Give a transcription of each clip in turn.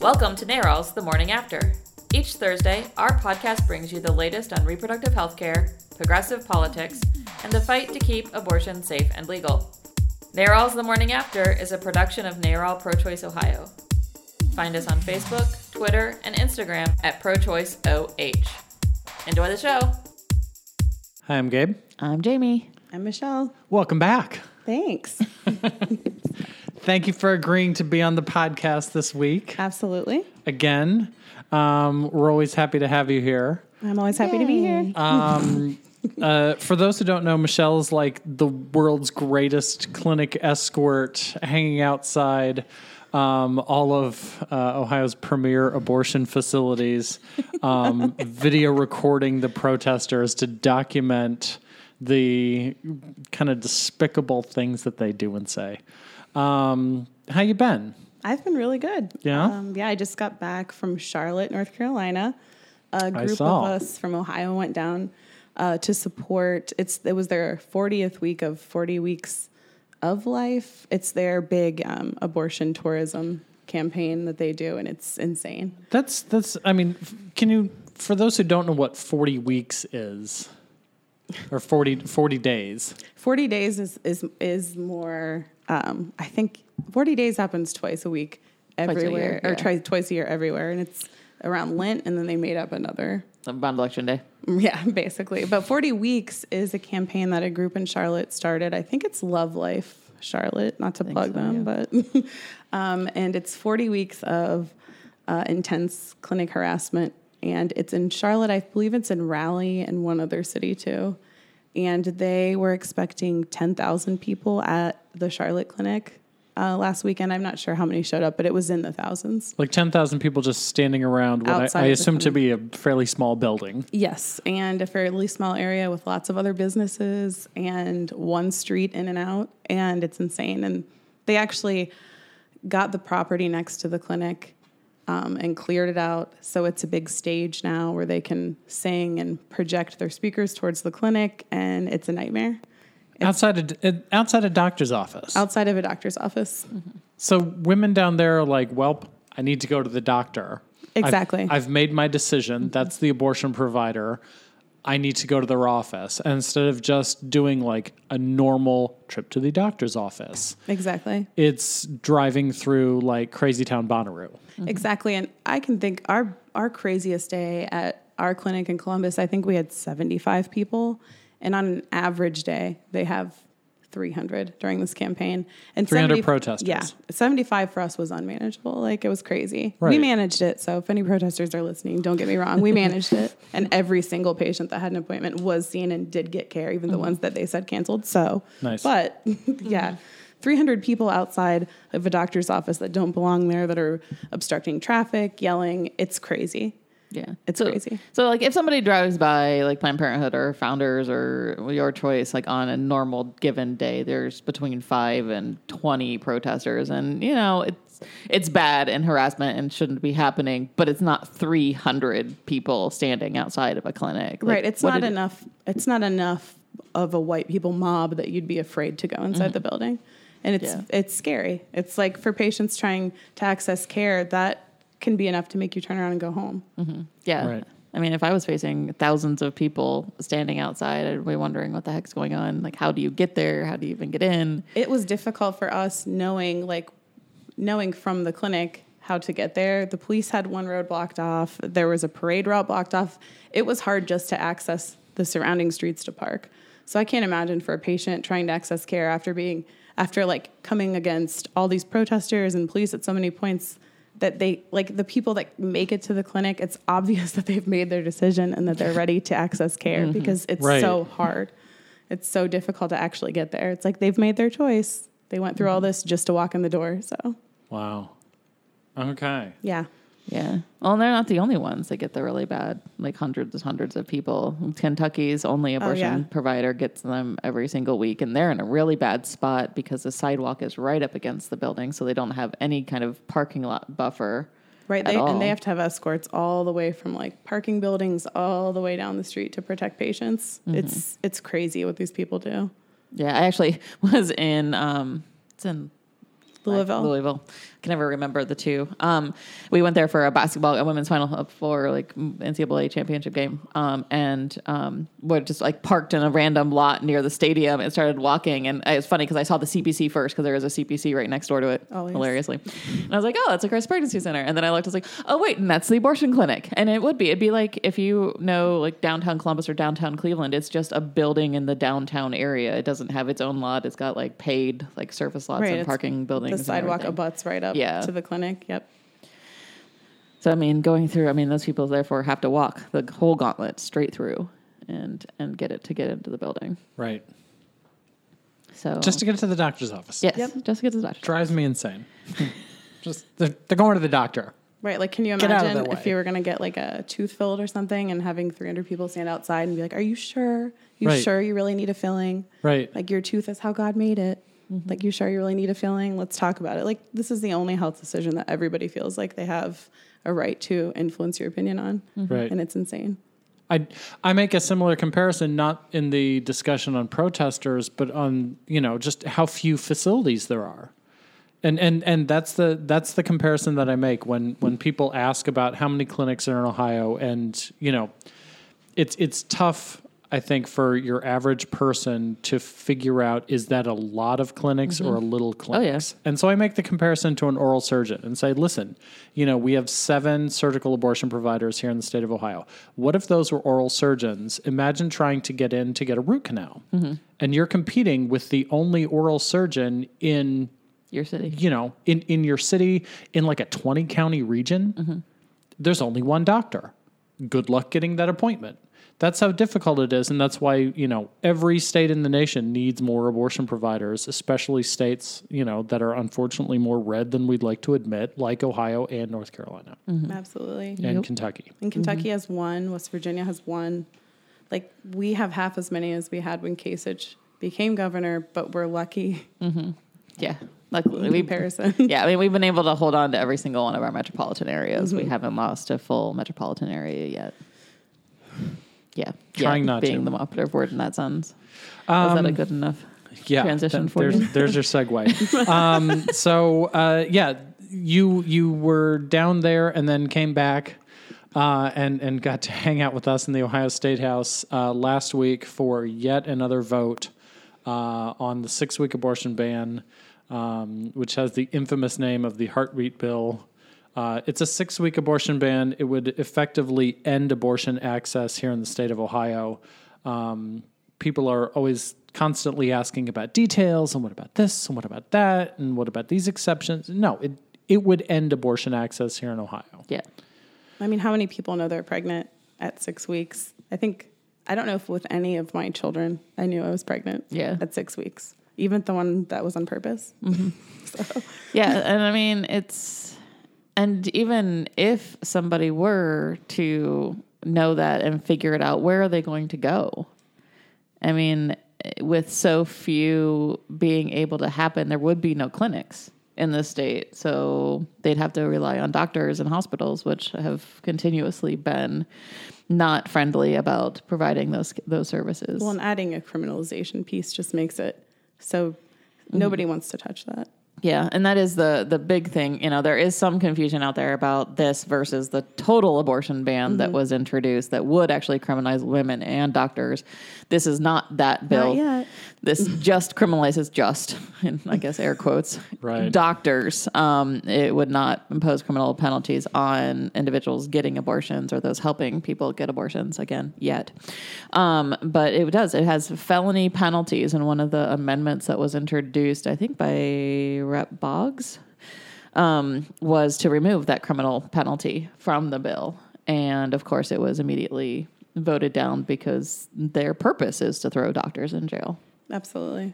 Welcome to NARAL's The Morning After. Each Thursday, our podcast brings you the latest on reproductive health care, progressive politics, and the fight to keep abortion safe and legal. NARAL's The Morning After is a production of NARAL Pro Choice Ohio. Find us on Facebook, Twitter, and Instagram at ProChoiceOH. Enjoy the show. Hi, I'm Gabe. I'm Jamie. I'm Michelle. Welcome back. Thanks. Thank you for agreeing to be on the podcast this week Absolutely. again. Um, we're always happy to have you here. I'm always happy to be here. Um, uh, for those who don't know, Michelle is like the world's greatest clinic escort, hanging outside um, all of uh, Ohio's premier abortion facilities, um, video recording the protesters to document the kind of despicable things that they do and say. Um, how you been? I've been really good. Yeah? Um, yeah, I just got back from Charlotte, North Carolina. A group of us from Ohio went down uh, to support. It's it was their 40th week of 40 weeks of life. It's their big um, abortion tourism campaign that they do, and it's insane. That's that's. I mean, can you? For those who don't know what forty weeks is, or 40, 40 days. 40 days is is is more. Um, I think 40 days happens twice a week a everywhere, year, or yeah. twice twice a year everywhere, and it's around Lent, and then they made up another. Bond election day. Yeah, basically. But 40 weeks is a campaign that a group in Charlotte started. I think it's Love Life Charlotte, not to plug so, them, but um, and it's 40 weeks of uh, intense clinic harassment, and it's in Charlotte. I believe it's in Raleigh and one other city too. And they were expecting 10,000 people at the Charlotte clinic uh, last weekend. I'm not sure how many showed up, but it was in the thousands. Like ten thousand people just standing around what I, I assume to be a fairly small building. Yes, and a fairly small area with lots of other businesses and one street in and out, and it's insane. And they actually got the property next to the clinic um, and cleared it out, so it's a big stage now where they can sing and project their speakers towards the clinic, and it's a nightmare outside of outside a doctor's office. outside of a doctor's office. so women down there are like, "Well, I need to go to the doctor." I've- Exactly. I've, made my decision. That's the abortion provider. I need to go to their office and instead of just doing like a normal trip to the doctor's office. Exactly. It's driving through like Crazy Town Bonnaroo. Mm-hmm. Exactly. And I can think our our craziest day at our clinic in Columbus, I think we had 75 people. And on an average day, they have 300 during this campaign. And 300 protesters. Yeah. 75 for us was unmanageable. Like it was crazy. We managed it. So if any protesters are listening, don't get me wrong. We managed it. And every single patient that had an appointment was seen and did get care, even the mm-hmm. ones that they said canceled. So, Nice. but mm-hmm. yeah. 300 people outside of a doctor's office that don't belong there that are obstructing traffic, yelling. It's crazy. Yeah, It's so, crazy. So, like, if somebody drives by, like Planned Parenthood or Founders or your choice, like on a normal given day, there's between five and twenty protesters, and you know it's it's bad and harassment and shouldn't be happening. But it's not three hundred people standing outside of a clinic. Like, right. It's not enough. It's not enough of a white people mob that you'd be afraid to go inside the mm-hmm. building. And it's Yeah. it's scary. It's like for patients trying to access care, that can be enough to make you turn around and go home. Mm-hmm. Yeah. Right. I mean, if I was facing thousands of people standing outside, I'd be wondering what the heck's going on. Like, how do you get there? How do you even get in? It was difficult for us knowing like knowing from the clinic how to get there. The police had one road blocked off. There was a parade route blocked off. It was hard just to access the surrounding streets to park. So I can't imagine for a patient trying to access care after being after like coming against all these protesters and police at so many points that they like the people that make it to the clinic it's obvious that they've made their decision and that they're ready to access care mm-hmm. because it's Right. so hard. It's so difficult to actually get there. It's like they've made their choice. They went through all mm-hmm. this just to walk in the door so. Wow. Okay. yeah Yeah. Well, and they're not the only ones that get the really bad, like hundreds and hundreds of people. Kentucky's only abortion yeah. provider gets them every single week, and they're in a really bad spot because the sidewalk is right up against the building, so they don't have any kind of parking lot buffer. right they, all. and they have to have escorts all the way from like parking buildings all the way down the street to protect patients it's it's crazy what these people do Yeah, I actually was in um, it's in Louisville. Louisville. I can never remember the two. Um, we went there for a basketball, a women's final for like NCAA championship game, um, and um, we're just like parked in a random lot near the stadium and started walking. And it's funny because I saw the CPC first because there was a CPC right next door to it, Always. hilariously. And I was like, oh, that's a Christ pregnancy center. And then I looked, I was like, oh wait, and that's the abortion clinic. And it would be, it'd be like if you know like downtown Columbus or downtown Cleveland, it's just a building in the downtown area. It doesn't have its own lot. It's got like paid like surface lots Right, and parking buildings. The sidewalk abuts right up Yeah. to the clinic. Yep. So I mean, going through, I mean, those people therefore have to walk the whole gauntlet straight through, and and get it to get into the building. Right. So Just to get to the doctor's office. yes, Yep. just to get to the doctor. Drives me insane. Just they're, they're going to the doctor. Right. Like, can you Get out of imagine if you were going to get like a tooth filled or something and having 300 people stand outside and be like, Are you sure? You Right. sure you really need a filling? Right. Like, your tooth is how God made it. Mm-hmm. Like, you sure you really need a filling? Let's talk about it. Like, this is the only health decision that everybody feels like they have a right to influence your opinion on. Right. And it's insane. I I make a similar comparison, not in the discussion on protesters, but on you know just how few facilities there are, and and and that's the that's the comparison that I make when when people ask about how many clinics are in Ohio, and you know, it's it's tough. I think for your average person to figure out is that a lot of clinics or a mm-hmm. little oh, clinics. And so I make the comparison to an oral surgeon and say, listen, you know, we have seven surgical abortion providers here in the state of Ohio. What if those were oral surgeons? Imagine trying to get in to get a root canal. Mm-hmm. And you're competing with the only oral surgeon in Your city. you know, in, in your city, in like a 20 county region, mm-hmm. there's only one doctor. Good luck getting that appointment. That's how difficult it is. And that's why, you know, every state in the nation needs more abortion providers, especially states, you know, that are unfortunately more red than we'd like to admit, like Ohio and North Carolina mm-hmm. Absolutely. and Kentucky. And Kentucky mm-hmm. has one, West Virginia has one. Like, we have half as many as we had when Kasich became governor, but we're lucky mm-hmm. Yeah, luckily in we. comparison. Yeah, I mean, we've been able to hold on to every single one of our metropolitan areas. Mm-hmm. We haven't lost a full metropolitan area yet. Yeah, Trying yeah, not being to. the operative word in that sense. Is that a good enough? yeah, transition that- for there's, you. There's your segue. um, so uh, yeah, you you were down there and then came back uh, and and got to hang out with us in the Ohio State House uh, last week for yet another vote uh, on the six week abortion ban, um, which has the infamous name of the heartbeat bill. Uh, it's a six week abortion ban. It would effectively end abortion access here in the state of Ohio. Um, people are always constantly asking about details and what about this and what about that and what about these exceptions. No, it, it would end abortion access here in Ohio. Yeah. I mean, how many people know they're pregnant at six weeks? I think, I don't know if with any of my children, I knew I was pregnant Yeah. at six weeks, even the one that was on purpose. Yeah, and I mean it's and even if somebody were to know that and figure it out, where are they going to go? I mean, with so few being able to happen, there would be no clinics in the state. So they'd have to rely on doctors and hospitals, which have continuously been not friendly about providing those those services. Well, and adding a criminalization piece just makes it so nobody mm-hmm. wants to touch that. Yeah, and that is the the big thing. You know, there is some confusion out there about this versus the total abortion ban that was introduced that would actually criminalize women and doctors. This is not that bill. yet. This just criminalizes just, in I guess air quotes, Right. doctors. Um, it would not impose criminal penalties on individuals getting abortions or those helping people get abortions. Again, yet, um, but it does. It has felony penalties, and one of the amendments that was introduced, I think, by Rep Boggs, um, was to remove that criminal penalty from the bill. And of course, it was immediately voted down because their purpose is to throw doctors in jail. Absolutely.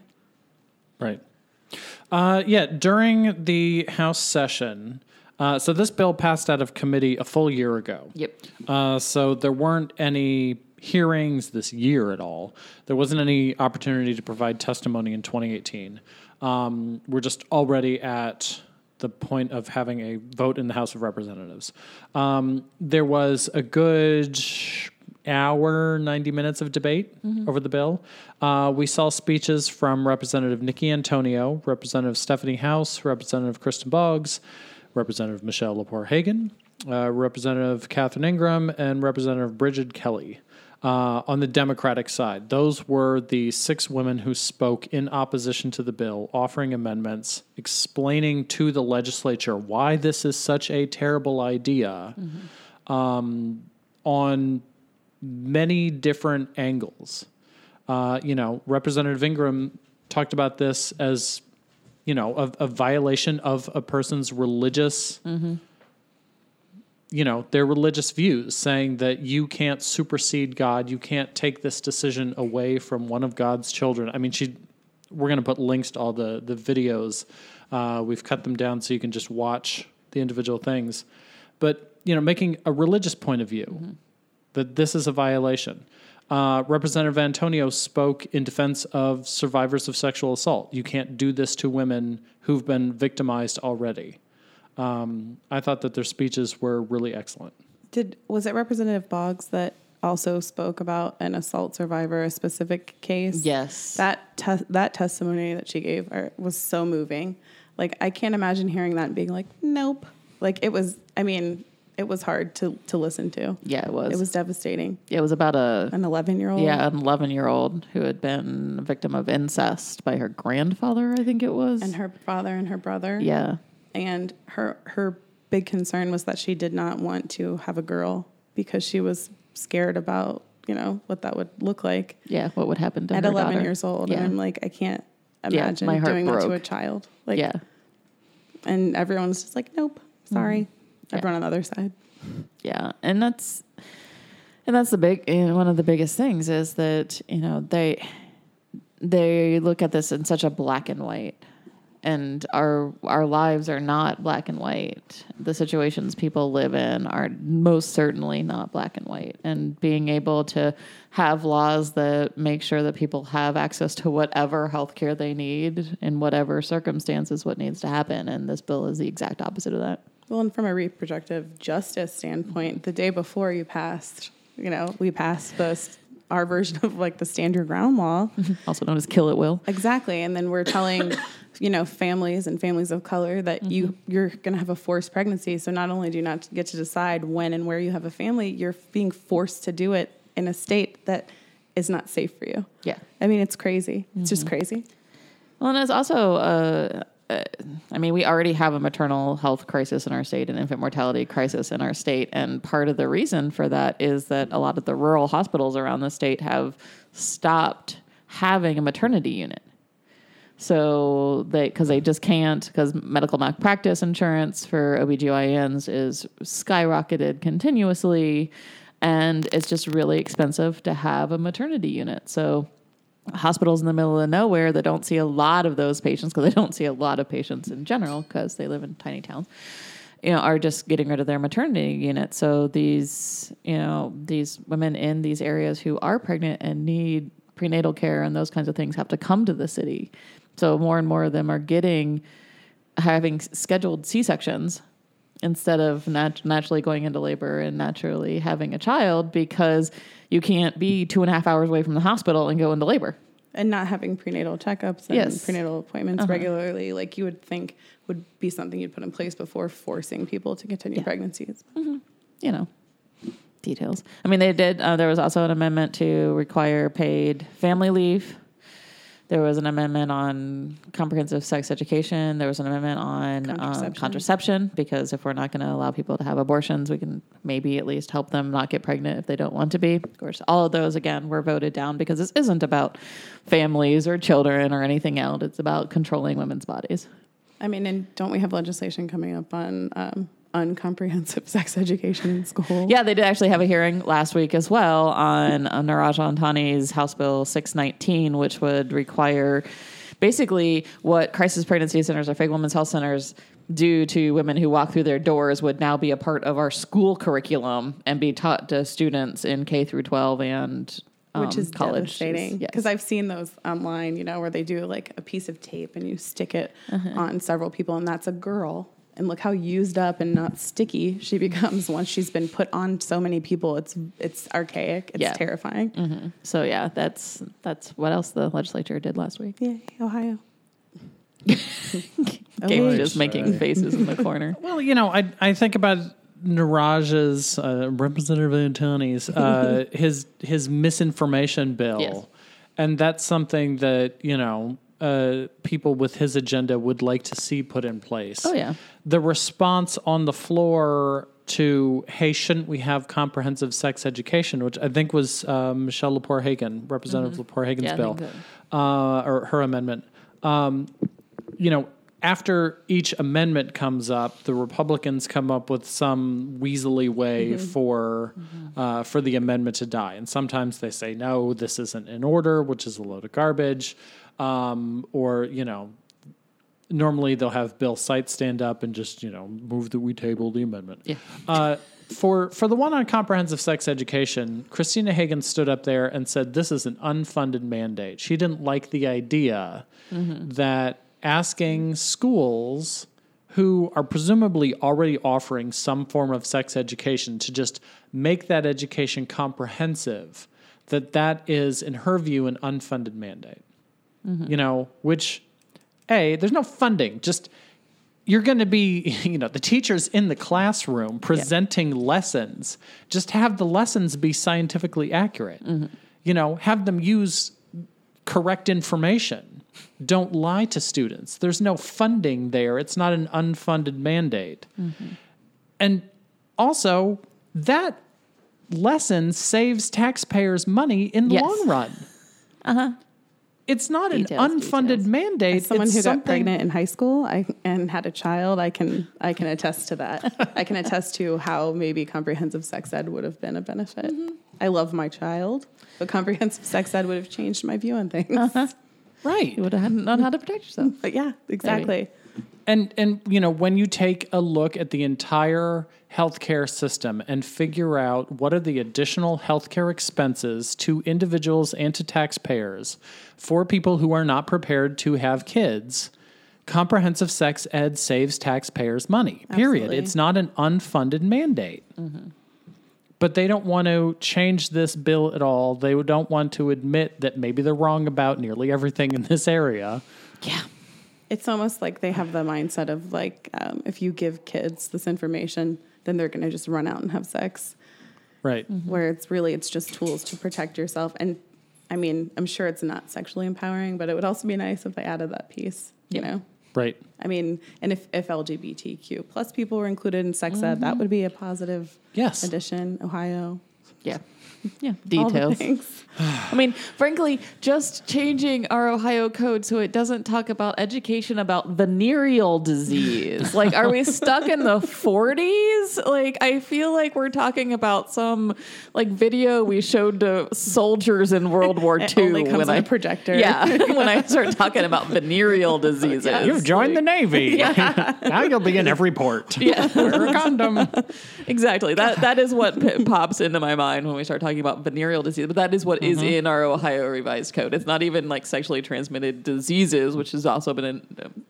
Right. Uh, yeah, during the House session, uh, so this bill passed out of committee a full year ago. Yep. Uh, so there weren't any hearings this year at all. There wasn't any opportunity to provide testimony in 2018. Um, we're just already at the point of having a vote in the House of Representatives. Um, there was a good hour, 90 minutes of debate over the bill. Uh, we saw speeches from Representative Nickie Antonio, Representative Stephanie Howse, Representative Kristin Boggs, Representative Michele Lepore Hagan, uh, Representative Catherine Ingram, and Representative Bridget Kelly. Uh, on the Democratic side, those were the six women who spoke in opposition to the bill, offering amendments, explaining to the legislature why this is such a terrible idea um, on many different angles. Uh, you know, Representative Ingram talked about this as, you know, a, a violation of a person's religious, you know, their religious views, saying that you can't supersede God, you can't take this decision away from one of God's children. I mean, she, we're going to put links to all the the videos. Uh, we've cut them down so you can just watch the individual things, but you know, making a religious point of view that this is a violation. Uh, Representative Antonio spoke in defense of survivors of sexual assault. You can't do this to women who've been victimized already. Um, I thought that their speeches were really excellent. Did was it Representative Boggs that also spoke about an assault survivor, a specific case? Yes. That te- that testimony that she gave are, was so moving. Like I can't imagine hearing that and being like, nope. Like it was. I mean, it was hard to to listen to. yeah, it was. It was devastating. It was about a An 11 year old. yeah, an 11 year old who had been a victim of incest by her grandfather, I think it was. And her father and her brother. yeah. And her her big concern was that she did not want to have a girl because she was scared about you know what that would look like Yeah, what would happen to at her 11 daughter. years old. Yeah. And I'm like, I can't Yeah, imagine heart doing that to a child. Like, yeah. And everyone's just like, nope, sorry. Mm-hmm. Yeah. Everyone on the other side. Yeah, and that's and that's the big you know, one of the biggest things is that you know they they look at this in such a black and white, and our our lives are not black and white. The situations people live in are most certainly not black and white, and being able to have laws that make sure that people have access to whatever health care they need in whatever circumstances what needs to happen and this bill is the exact opposite of that Well, and from a reproductive justice standpoint, the day before you passed, you know, we passed the our version of like the stand your ground law. also known as kill it will Exactly. And then we're telling, you know, families and families of color that you you're going to have a forced pregnancy. So not only do you not get to decide when and where you have a family, you're being forced to do it in a state that is not safe for you. yeah I mean, it's crazy. It's just crazy. Well, and it's also, uh, uh, I mean, we already have a maternal health crisis in our state, an infant mortality crisis in our state. And part of the reason for that is that a lot of the rural hospitals around the state have stopped having a maternity unit. So they, because they just can't, because medical malpractice insurance for OBGYNs is skyrocketed continuously. And it's just really expensive to have a maternity unit. So hospitals in the middle of nowhere that don't see a lot of those patients because they don't see a lot of patients in general because they live in tiny towns you know are just getting rid of their maternity unit so these you know these women in these areas who are pregnant and need prenatal care and those kinds of things have to come to the city so more and more of them are getting having scheduled c-sections instead of nat- naturally going into labor and naturally having a child because you can't be two and a half hours away from the hospital and go into labor. And not having prenatal checkups and Yes. prenatal appointments regularly, like you would think would be something you'd put in place before forcing people to continue Yeah. pregnancies. You know, details. I mean, they did. Uh, there was also an amendment to require paid family leave. There was an amendment on comprehensive sex education. There was an amendment on contraception, um, Contraception. contraception because if we're not going to allow people to have abortions, we can maybe at least help them not get pregnant if they don't want to be. Of course, all of those again were voted down because this isn't about families or children or anything else. It's about controlling women's bodies. I mean, and don't we have legislation coming up on um, uncomprehensive sex education in school? Yeah, they did actually have a hearing last week as well on uh, Niraj Antani's House Bill 619, which would require basically what crisis pregnancy centers or fake women's health centers do to women who walk through their doors would now be a part of our school curriculum and be taught to students in K through 12 and um, which is college. devastating Yes. because I've seen those online, you know, where they do like a piece of tape and you stick it Uh-huh. on several people, and that's a girl. And look how used up and not sticky she becomes once she's been put on so many people. It's it's archaic. It's Yeah. terrifying. So yeah, that's that's what else the legislature did last week. Yeah, Ohio. Gabe Right. just making faces in the corner. Well, you know, I I think about Niraj's uh, Representative Antani's uh, his his misinformation bill, Yes. and that's something that you know uh, people with his agenda would like to see put in place. Oh, yeah. the response on the floor to hey, shouldn't we have comprehensive sex education, which I think was uh, Michele Lepore Hagan, Representative Lepore Hagan's Yeah, bill, uh, or her amendment. Um, you know, after each amendment comes up, the Republicans come up with some weaselly way for uh, for the amendment to die, and sometimes they say no, this isn't in order, which is a load of garbage, um, or you know. Normally, they'll have Bill Seitz stand up and just, you know, move that we table the amendment. Yeah. Uh, for for the one on comprehensive sex education, Christina Hagan stood up there and said this is an unfunded mandate. She didn't like the idea that asking schools who are presumably already offering some form of sex education to just make that education comprehensive that that is in her view an unfunded mandate Mm-hmm. you know which a there's no funding just you're going to be you know the teachers in the classroom presenting lessons. Just have the lessons be scientifically accurate. Mm-hmm. You know have them use correct information. Don't lie to students. There's no funding there. It's not an unfunded mandate. Mm-hmm. And also that lesson saves taxpayers money in the Yes. long run. Uh-huh it's not Details, an unfunded details. mandate As someone it's who got pregnant in high school I, and had a child, I can I can attest to that. I can attest to how maybe comprehensive sex ed would have been a benefit. Mm-hmm. I love my child, but comprehensive sex ed would have changed my view on things. Uh-huh. right You would have known how to protect yourself. But yeah, exactly. And and you know when you take a look at the entire healthcare system and figure out what are the additional healthcare expenses to individuals and to taxpayers for people who are not prepared to have kids, comprehensive sex ed saves taxpayers money. Period. Absolutely. It's not an unfunded mandate. Mm-hmm. But they don't want to change this bill at all. They don't want to admit that maybe they're wrong about nearly everything in this area. Yeah. It's almost like they have the mindset of like, um, if you give kids this information, then they're going to just run out and have sex. Right. Where it's really it's just tools to protect yourself. And I mean, I'm sure it's not sexually empowering, but it would also be nice if they added that piece. You Yeah. know. Right. I mean, and if, if LGBTQ plus people were included in sex ed, that would be a positive Yes. addition. Ohio, Yeah. Yeah. Details. things. I mean, frankly, just changing our Ohio code so it doesn't talk about education about venereal disease. like, are we stuck in the 40s? Like, I feel like we're talking about some like video we showed to soldiers in World War II. It only comes when on I a projector. Yeah, when I start talking about venereal diseases. You've joined the Navy. Yeah. now you'll be in every port. Yeah. Wear a condom. Exactly. That that is what p- pops into my mind when we start talking about venereal disease. But that is what is in our Ohio revised code. It's not even like sexually transmitted diseases, which has also been in,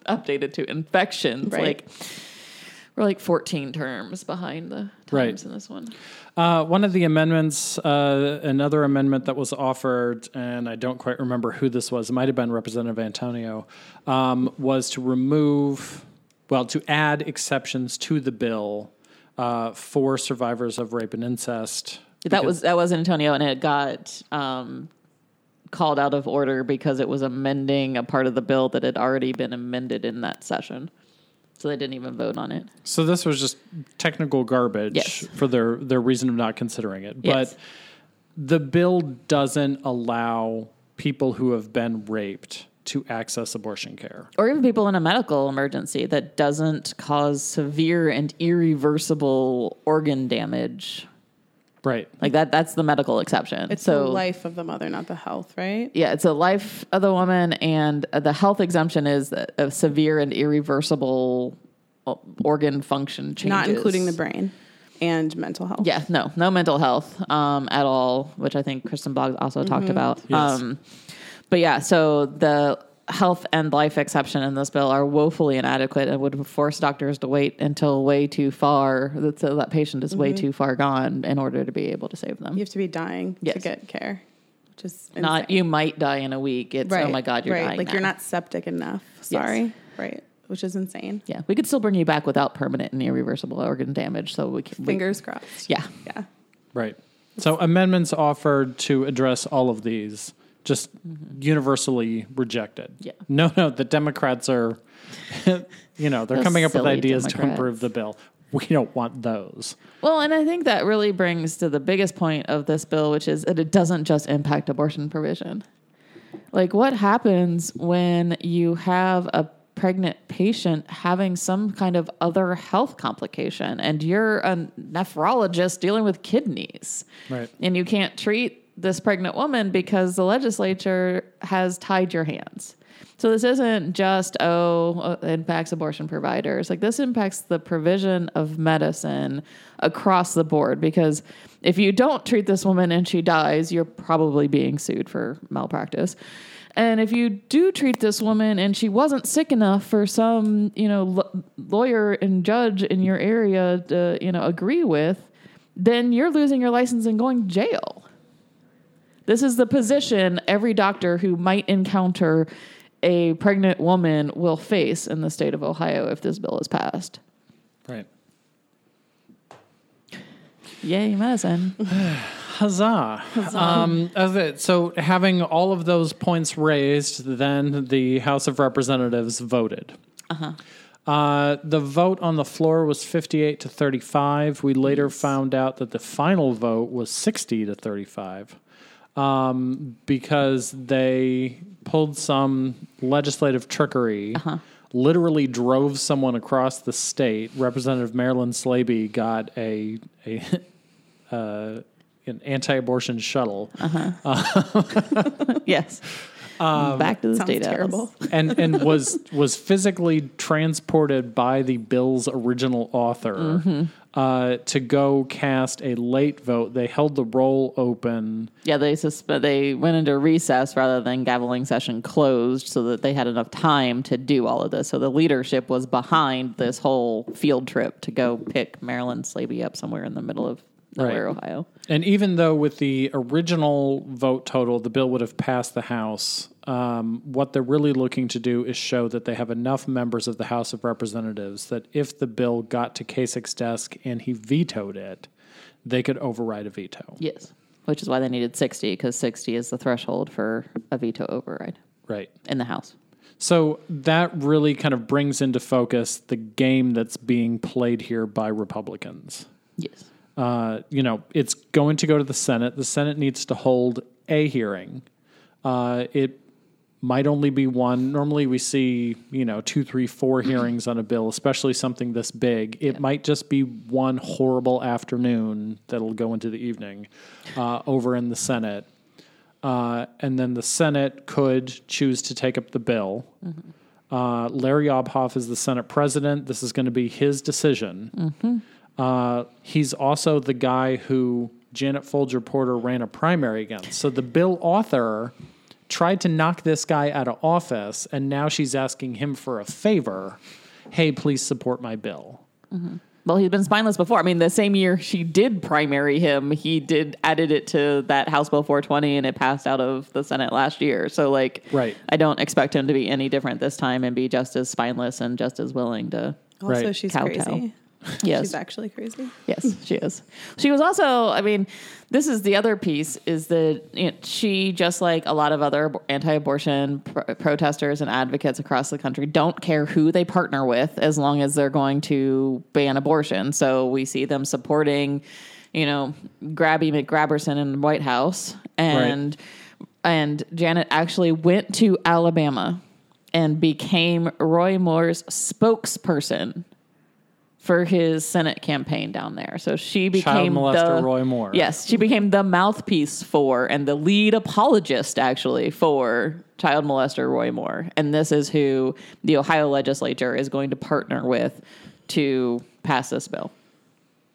updated to infections. Right. Like we're like 14 terms behind the times Right. in this one. Uh, one of the amendments, uh, another amendment that was offered, and I don't quite remember who this was, it might have been Representative Antonio, um, was to remove, well, to add exceptions to the bill uh, for survivors of rape and incest. That was that was Antonio, and it got um, called out of order because it was amending a part of the bill that had already been amended in that session. So they didn't even vote on it. So this was just technical garbage Yes. for their their reason of not considering it. Yes. But the bill doesn't allow people who have been raped to access abortion care. or even people in a medical emergency that doesn't cause severe and irreversible organ damage. Right. Like that that's the medical exception. It's so the life of the mother, not the health, right? yeah, it's a life of the woman and uh, the health exemption is a severe and irreversible uh, organ function changes. Not including the brain and mental health. Yeah, no, no mental health um, at all, which I think Kristin Boggs also talked about. Yes. Um, but yeah, so the health and life exception in this bill are woefully inadequate and would force doctors to wait until way too far that so that patient is way mm-hmm. too far gone in order to be able to save them. You have to be dying to get care, which is Not you might die in a week. It's oh my god, you're right. dying. Like you're not septic enough. Sorry. Right. Which is insane. Yeah, we could still bring you back without permanent and irreversible organ damage. So we can we- Fingers crossed. yeah, Yeah. Right. So amendments offered to address all of these just universally rejected. Yeah. No, no, the Democrats are, you know, they're Those coming up with ideas to improve the bill. We don't want those. Well, and I think that really brings to the biggest point of this bill, which is that it doesn't just impact abortion provision. Like, what happens when you have a pregnant patient having some kind of other health complication and you're a nephrologist dealing with kidneys? Right. And you can't treat this pregnant woman because the legislature has tied your hands. So this isn't just oh uh, it impacts abortion providers. Like this impacts the provision of medicine across the board because if you don't treat this woman and she dies, you're probably being sued for malpractice. And if you do treat this woman and she wasn't sick enough for some, you know, l- lawyer and judge in your area to, you know, agree with, then you're losing your license and going to jail. This is the position every doctor who might encounter a pregnant woman will face in the state of Ohio if this bill is passed. Right. Yay, medicine. Huzzah. Um, it- so, having all of those points raised, then the House of Representatives voted. Uh huh. the vote on the floor was 58 to 35. We later found out that the final vote was 60 to 35 um, because they pulled some legislative trickery. Literally drove someone across the state. Representative Marilyn Slaby got a a uh, an anti-abortion shuttle yes. Back to the Sounds state terrible. and and was was physically transported by the bill's original author uh, to go cast a late vote. They held the roll open. Yeah, they suspe- they went into recess rather than gaveling session closed so that they had enough time to do all of this. So the leadership was behind this whole field trip to go pick Marilyn Slaby up somewhere in the middle of nowhere, Right. Ohio. And even though with the original vote total, the bill would have passed the House, um, what they're really looking to do is show that they have enough members of the House of Representatives that if the bill got to Kasich's desk and he vetoed it, they could override a veto. Yes. Which is why they needed 60 because 60 is the threshold for a veto override Right. in the House. So that really kind of brings into focus the game that's being played here by Republicans. Yes. Uh, you know, it's going to go to the Senate. The Senate needs to hold a hearing. Uh, it might only be one. Normally, we see you know two, three, four hearings on a bill, especially something this big. It might just be one horrible afternoon that'll go into the evening uh, over in the Senate, uh, and then the Senate could choose to take up the bill. Uh, Larry Obhof is the Senate president. This is going to be his decision. Uh, he's also the guy who Janet Folger Porter ran a primary against. So the bill author tried to knock this guy out of office, and now she's asking him for a favor. Hey, please support my bill. Well, he's been spineless before. I mean, the same year she did primary him, he did added it to that House Bill 420 and it passed out of the Senate last year. So, like, Right. I don't expect him to be any different this time and be just as spineless and just as willing to. Also, Right. she's Kowtow. crazy. Yes. She's actually crazy. Yes, she is. She was also, I mean, this is the other piece is that you know, she, just like a lot of other anti abortion pro- protesters and advocates across the country, don't care who they partner with as long as they're going to ban abortion. So we see them supporting, you know, Grabby McGraberson in the White House. And, and Janet actually went to Alabama and became Roy Moore's spokesperson for his Senate campaign down there. So she became Child molester the, Roy Moore. Yes, she became the mouthpiece for and the lead apologist actually for child molester Roy Moore. And this is who the Ohio legislature is going to partner with to pass this bill.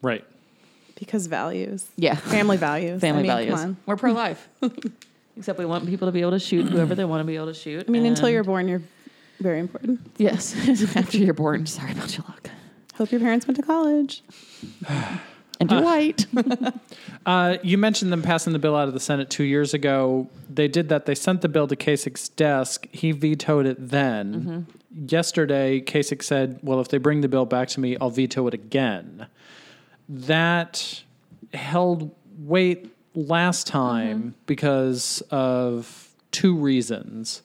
Right. Because values. Yeah. Family values. Family I mean, values. Come on. We're pro life. Except we want people to be able to shoot whoever they want to be able to shoot. I mean, until you're born, you're very important. yes, after you're born. Sorry about your luck. Hope your parents went to college. And you're white. Uh, you mentioned them passing the bill out of the Senate two years ago. They did that. They sent the bill to Kasich's desk. He vetoed it then. Yesterday, Kasich said, Well, if they bring the bill back to me, I'll veto it again. That held weight last time because of two reasons.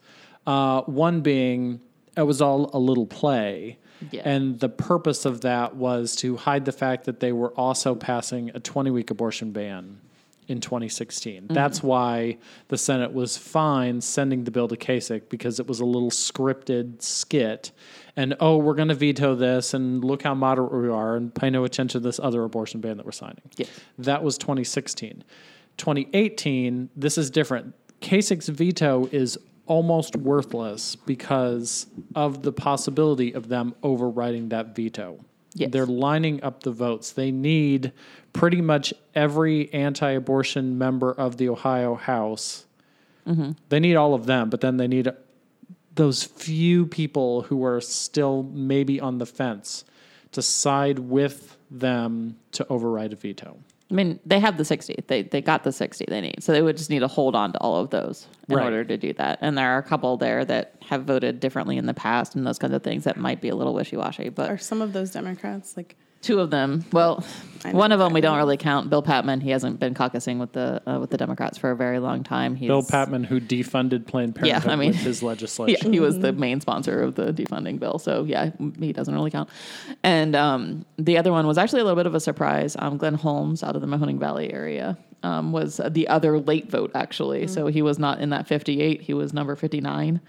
Uh, one being, it was all a little play. Yeah. And the purpose of that was to hide the fact that they were also passing a 20 week abortion ban in 2016. Mm-hmm. That's why the Senate was fine sending the bill to Kasich because it was a little scripted skit. And oh, we're going to veto this, and look how moderate we are, and pay no attention to this other abortion ban that we're signing. Yes. That was 2016. 2018, this is different. Kasich's veto is almost worthless because of the possibility of them overriding that veto. Yes. They're lining up the votes. They need pretty much every anti abortion member of the Ohio House. Mm-hmm. They need all of them, but then they need those few people who are still maybe on the fence to side with them to override a veto. I mean, they have the 60. They they got the 60 they need. So they would just need to hold on to all of those in Right. order to do that. And there are a couple there that have voted differently in the past and those kinds of things that might be a little wishy-washy, but Are some of those Democrats like? Two of them, well, one of them we don't really count. Bill Patmon, he hasn't been caucusing with the uh, with the Democrats for a very long time. He's, Bill Patmon, who defunded Planned Yeah, Parenthood I mean- with his legislation. Yeah, he was the main sponsor of the defunding bill. So yeah, he doesn't really count. And um, the other one was actually a little bit of a surprise. Um, Glenn Holmes out of the Mahoning Valley area um, was the other late vote actually. So he was not in that 58. He was number 59.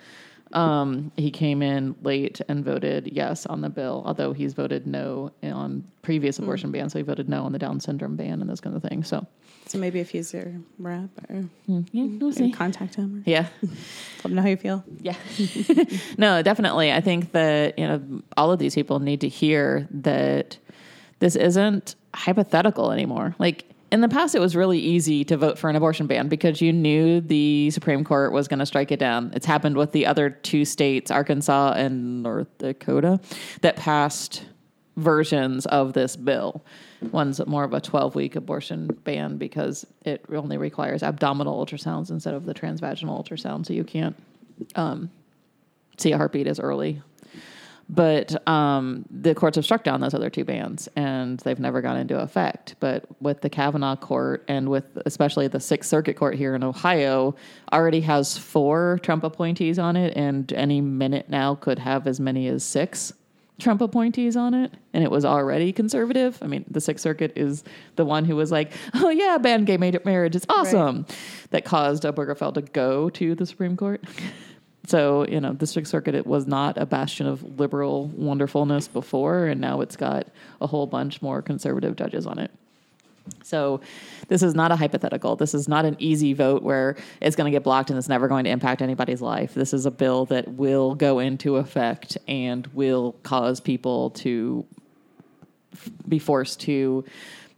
Um, he came in late and voted yes on the bill, although he's voted no on previous abortion bans. So he voted no on the Down syndrome ban and those kind of things. So So maybe if he's your rep, or yeah, we'll contact him, or Yeah. let him know how you feel. Yeah. no, definitely. I think that, you know, all of these people need to hear that this isn't hypothetical anymore. Like in the past, it was really easy to vote for an abortion ban because you knew the Supreme Court was going to strike it down. It's happened with the other two states, Arkansas and North Dakota, that passed versions of this bill. One's more of a 12 week abortion ban because it only requires abdominal ultrasounds instead of the transvaginal ultrasound. So you can't um, see a heartbeat as early. But um, the courts have struck down those other two bans, and they've never gone into effect. But with the Kavanaugh court, and with especially the Sixth Circuit Court here in Ohio, already has four Trump appointees on it, and any minute now could have as many as six Trump appointees on it, and it was already conservative. I mean, the Sixth Circuit is the one who was like, "Oh yeah, ban gay marriage is awesome," that caused Obergefell to go to the Supreme Court. So, you know, the Sixth Circuit it was not a bastion of liberal wonderfulness before, and now it's got a whole bunch more conservative judges on it. So, this is not a hypothetical. This is not an easy vote where it's going to get blocked and it's never going to impact anybody's life. This is a bill that will go into effect and will cause people to be forced to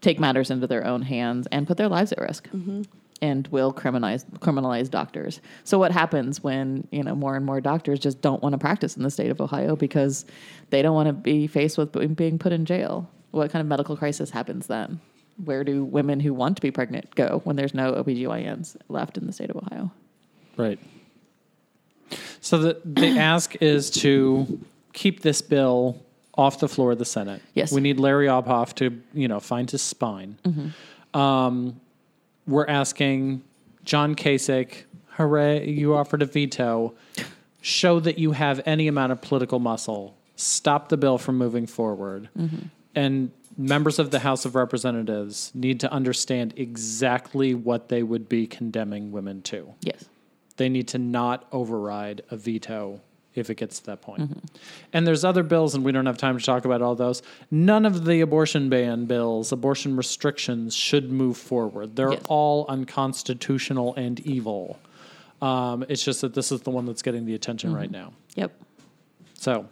take matters into their own hands and put their lives at risk mm-hmm. And will criminalize criminalize doctors. So what happens when, you know, more and more doctors just don't want to practice in the state of Ohio because they don't want to be faced with being- put in jail? What kind of medical crisis happens then? Where do women who want to be pregnant go when there's no OBGYNs left in the state of Ohio? Right. So the the ask is to keep this bill off the floor of the Senate. Yes. We need Larry Obhof to, you know, find his spine. Um, we're asking John Kasich, hooray, you offered a veto. Show that you have any amount of political muscle. Stop the bill from moving forward. Mm-hmm. And members of the House of Representatives need to understand exactly what they would be condemning women to Yes. they need to not override a veto if it gets to that point. And there's other bills, and we don't have time to talk about all those. None of the abortion ban bills, abortion restrictions, should move forward. They're Yes. all unconstitutional and evil. Um, it's just that this is the one that's getting the attention right now. Yep. So,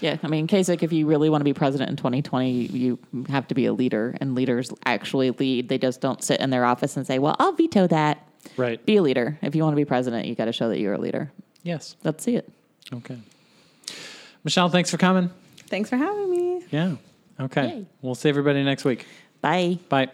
Yeah, I mean, Kasich, if you really want to be president in 2020, you have to be a leader, and leaders actually lead. They just don't sit in their office and say, "Well, I'll veto that." Right. Be a leader. If you want to be president, you got to show that you're a leader. Yes. Let's see it. Okay. Michelle, thanks for coming. Thanks for having me. Yeah. Okay. Yay. We'll see everybody next week. Bye. Bye.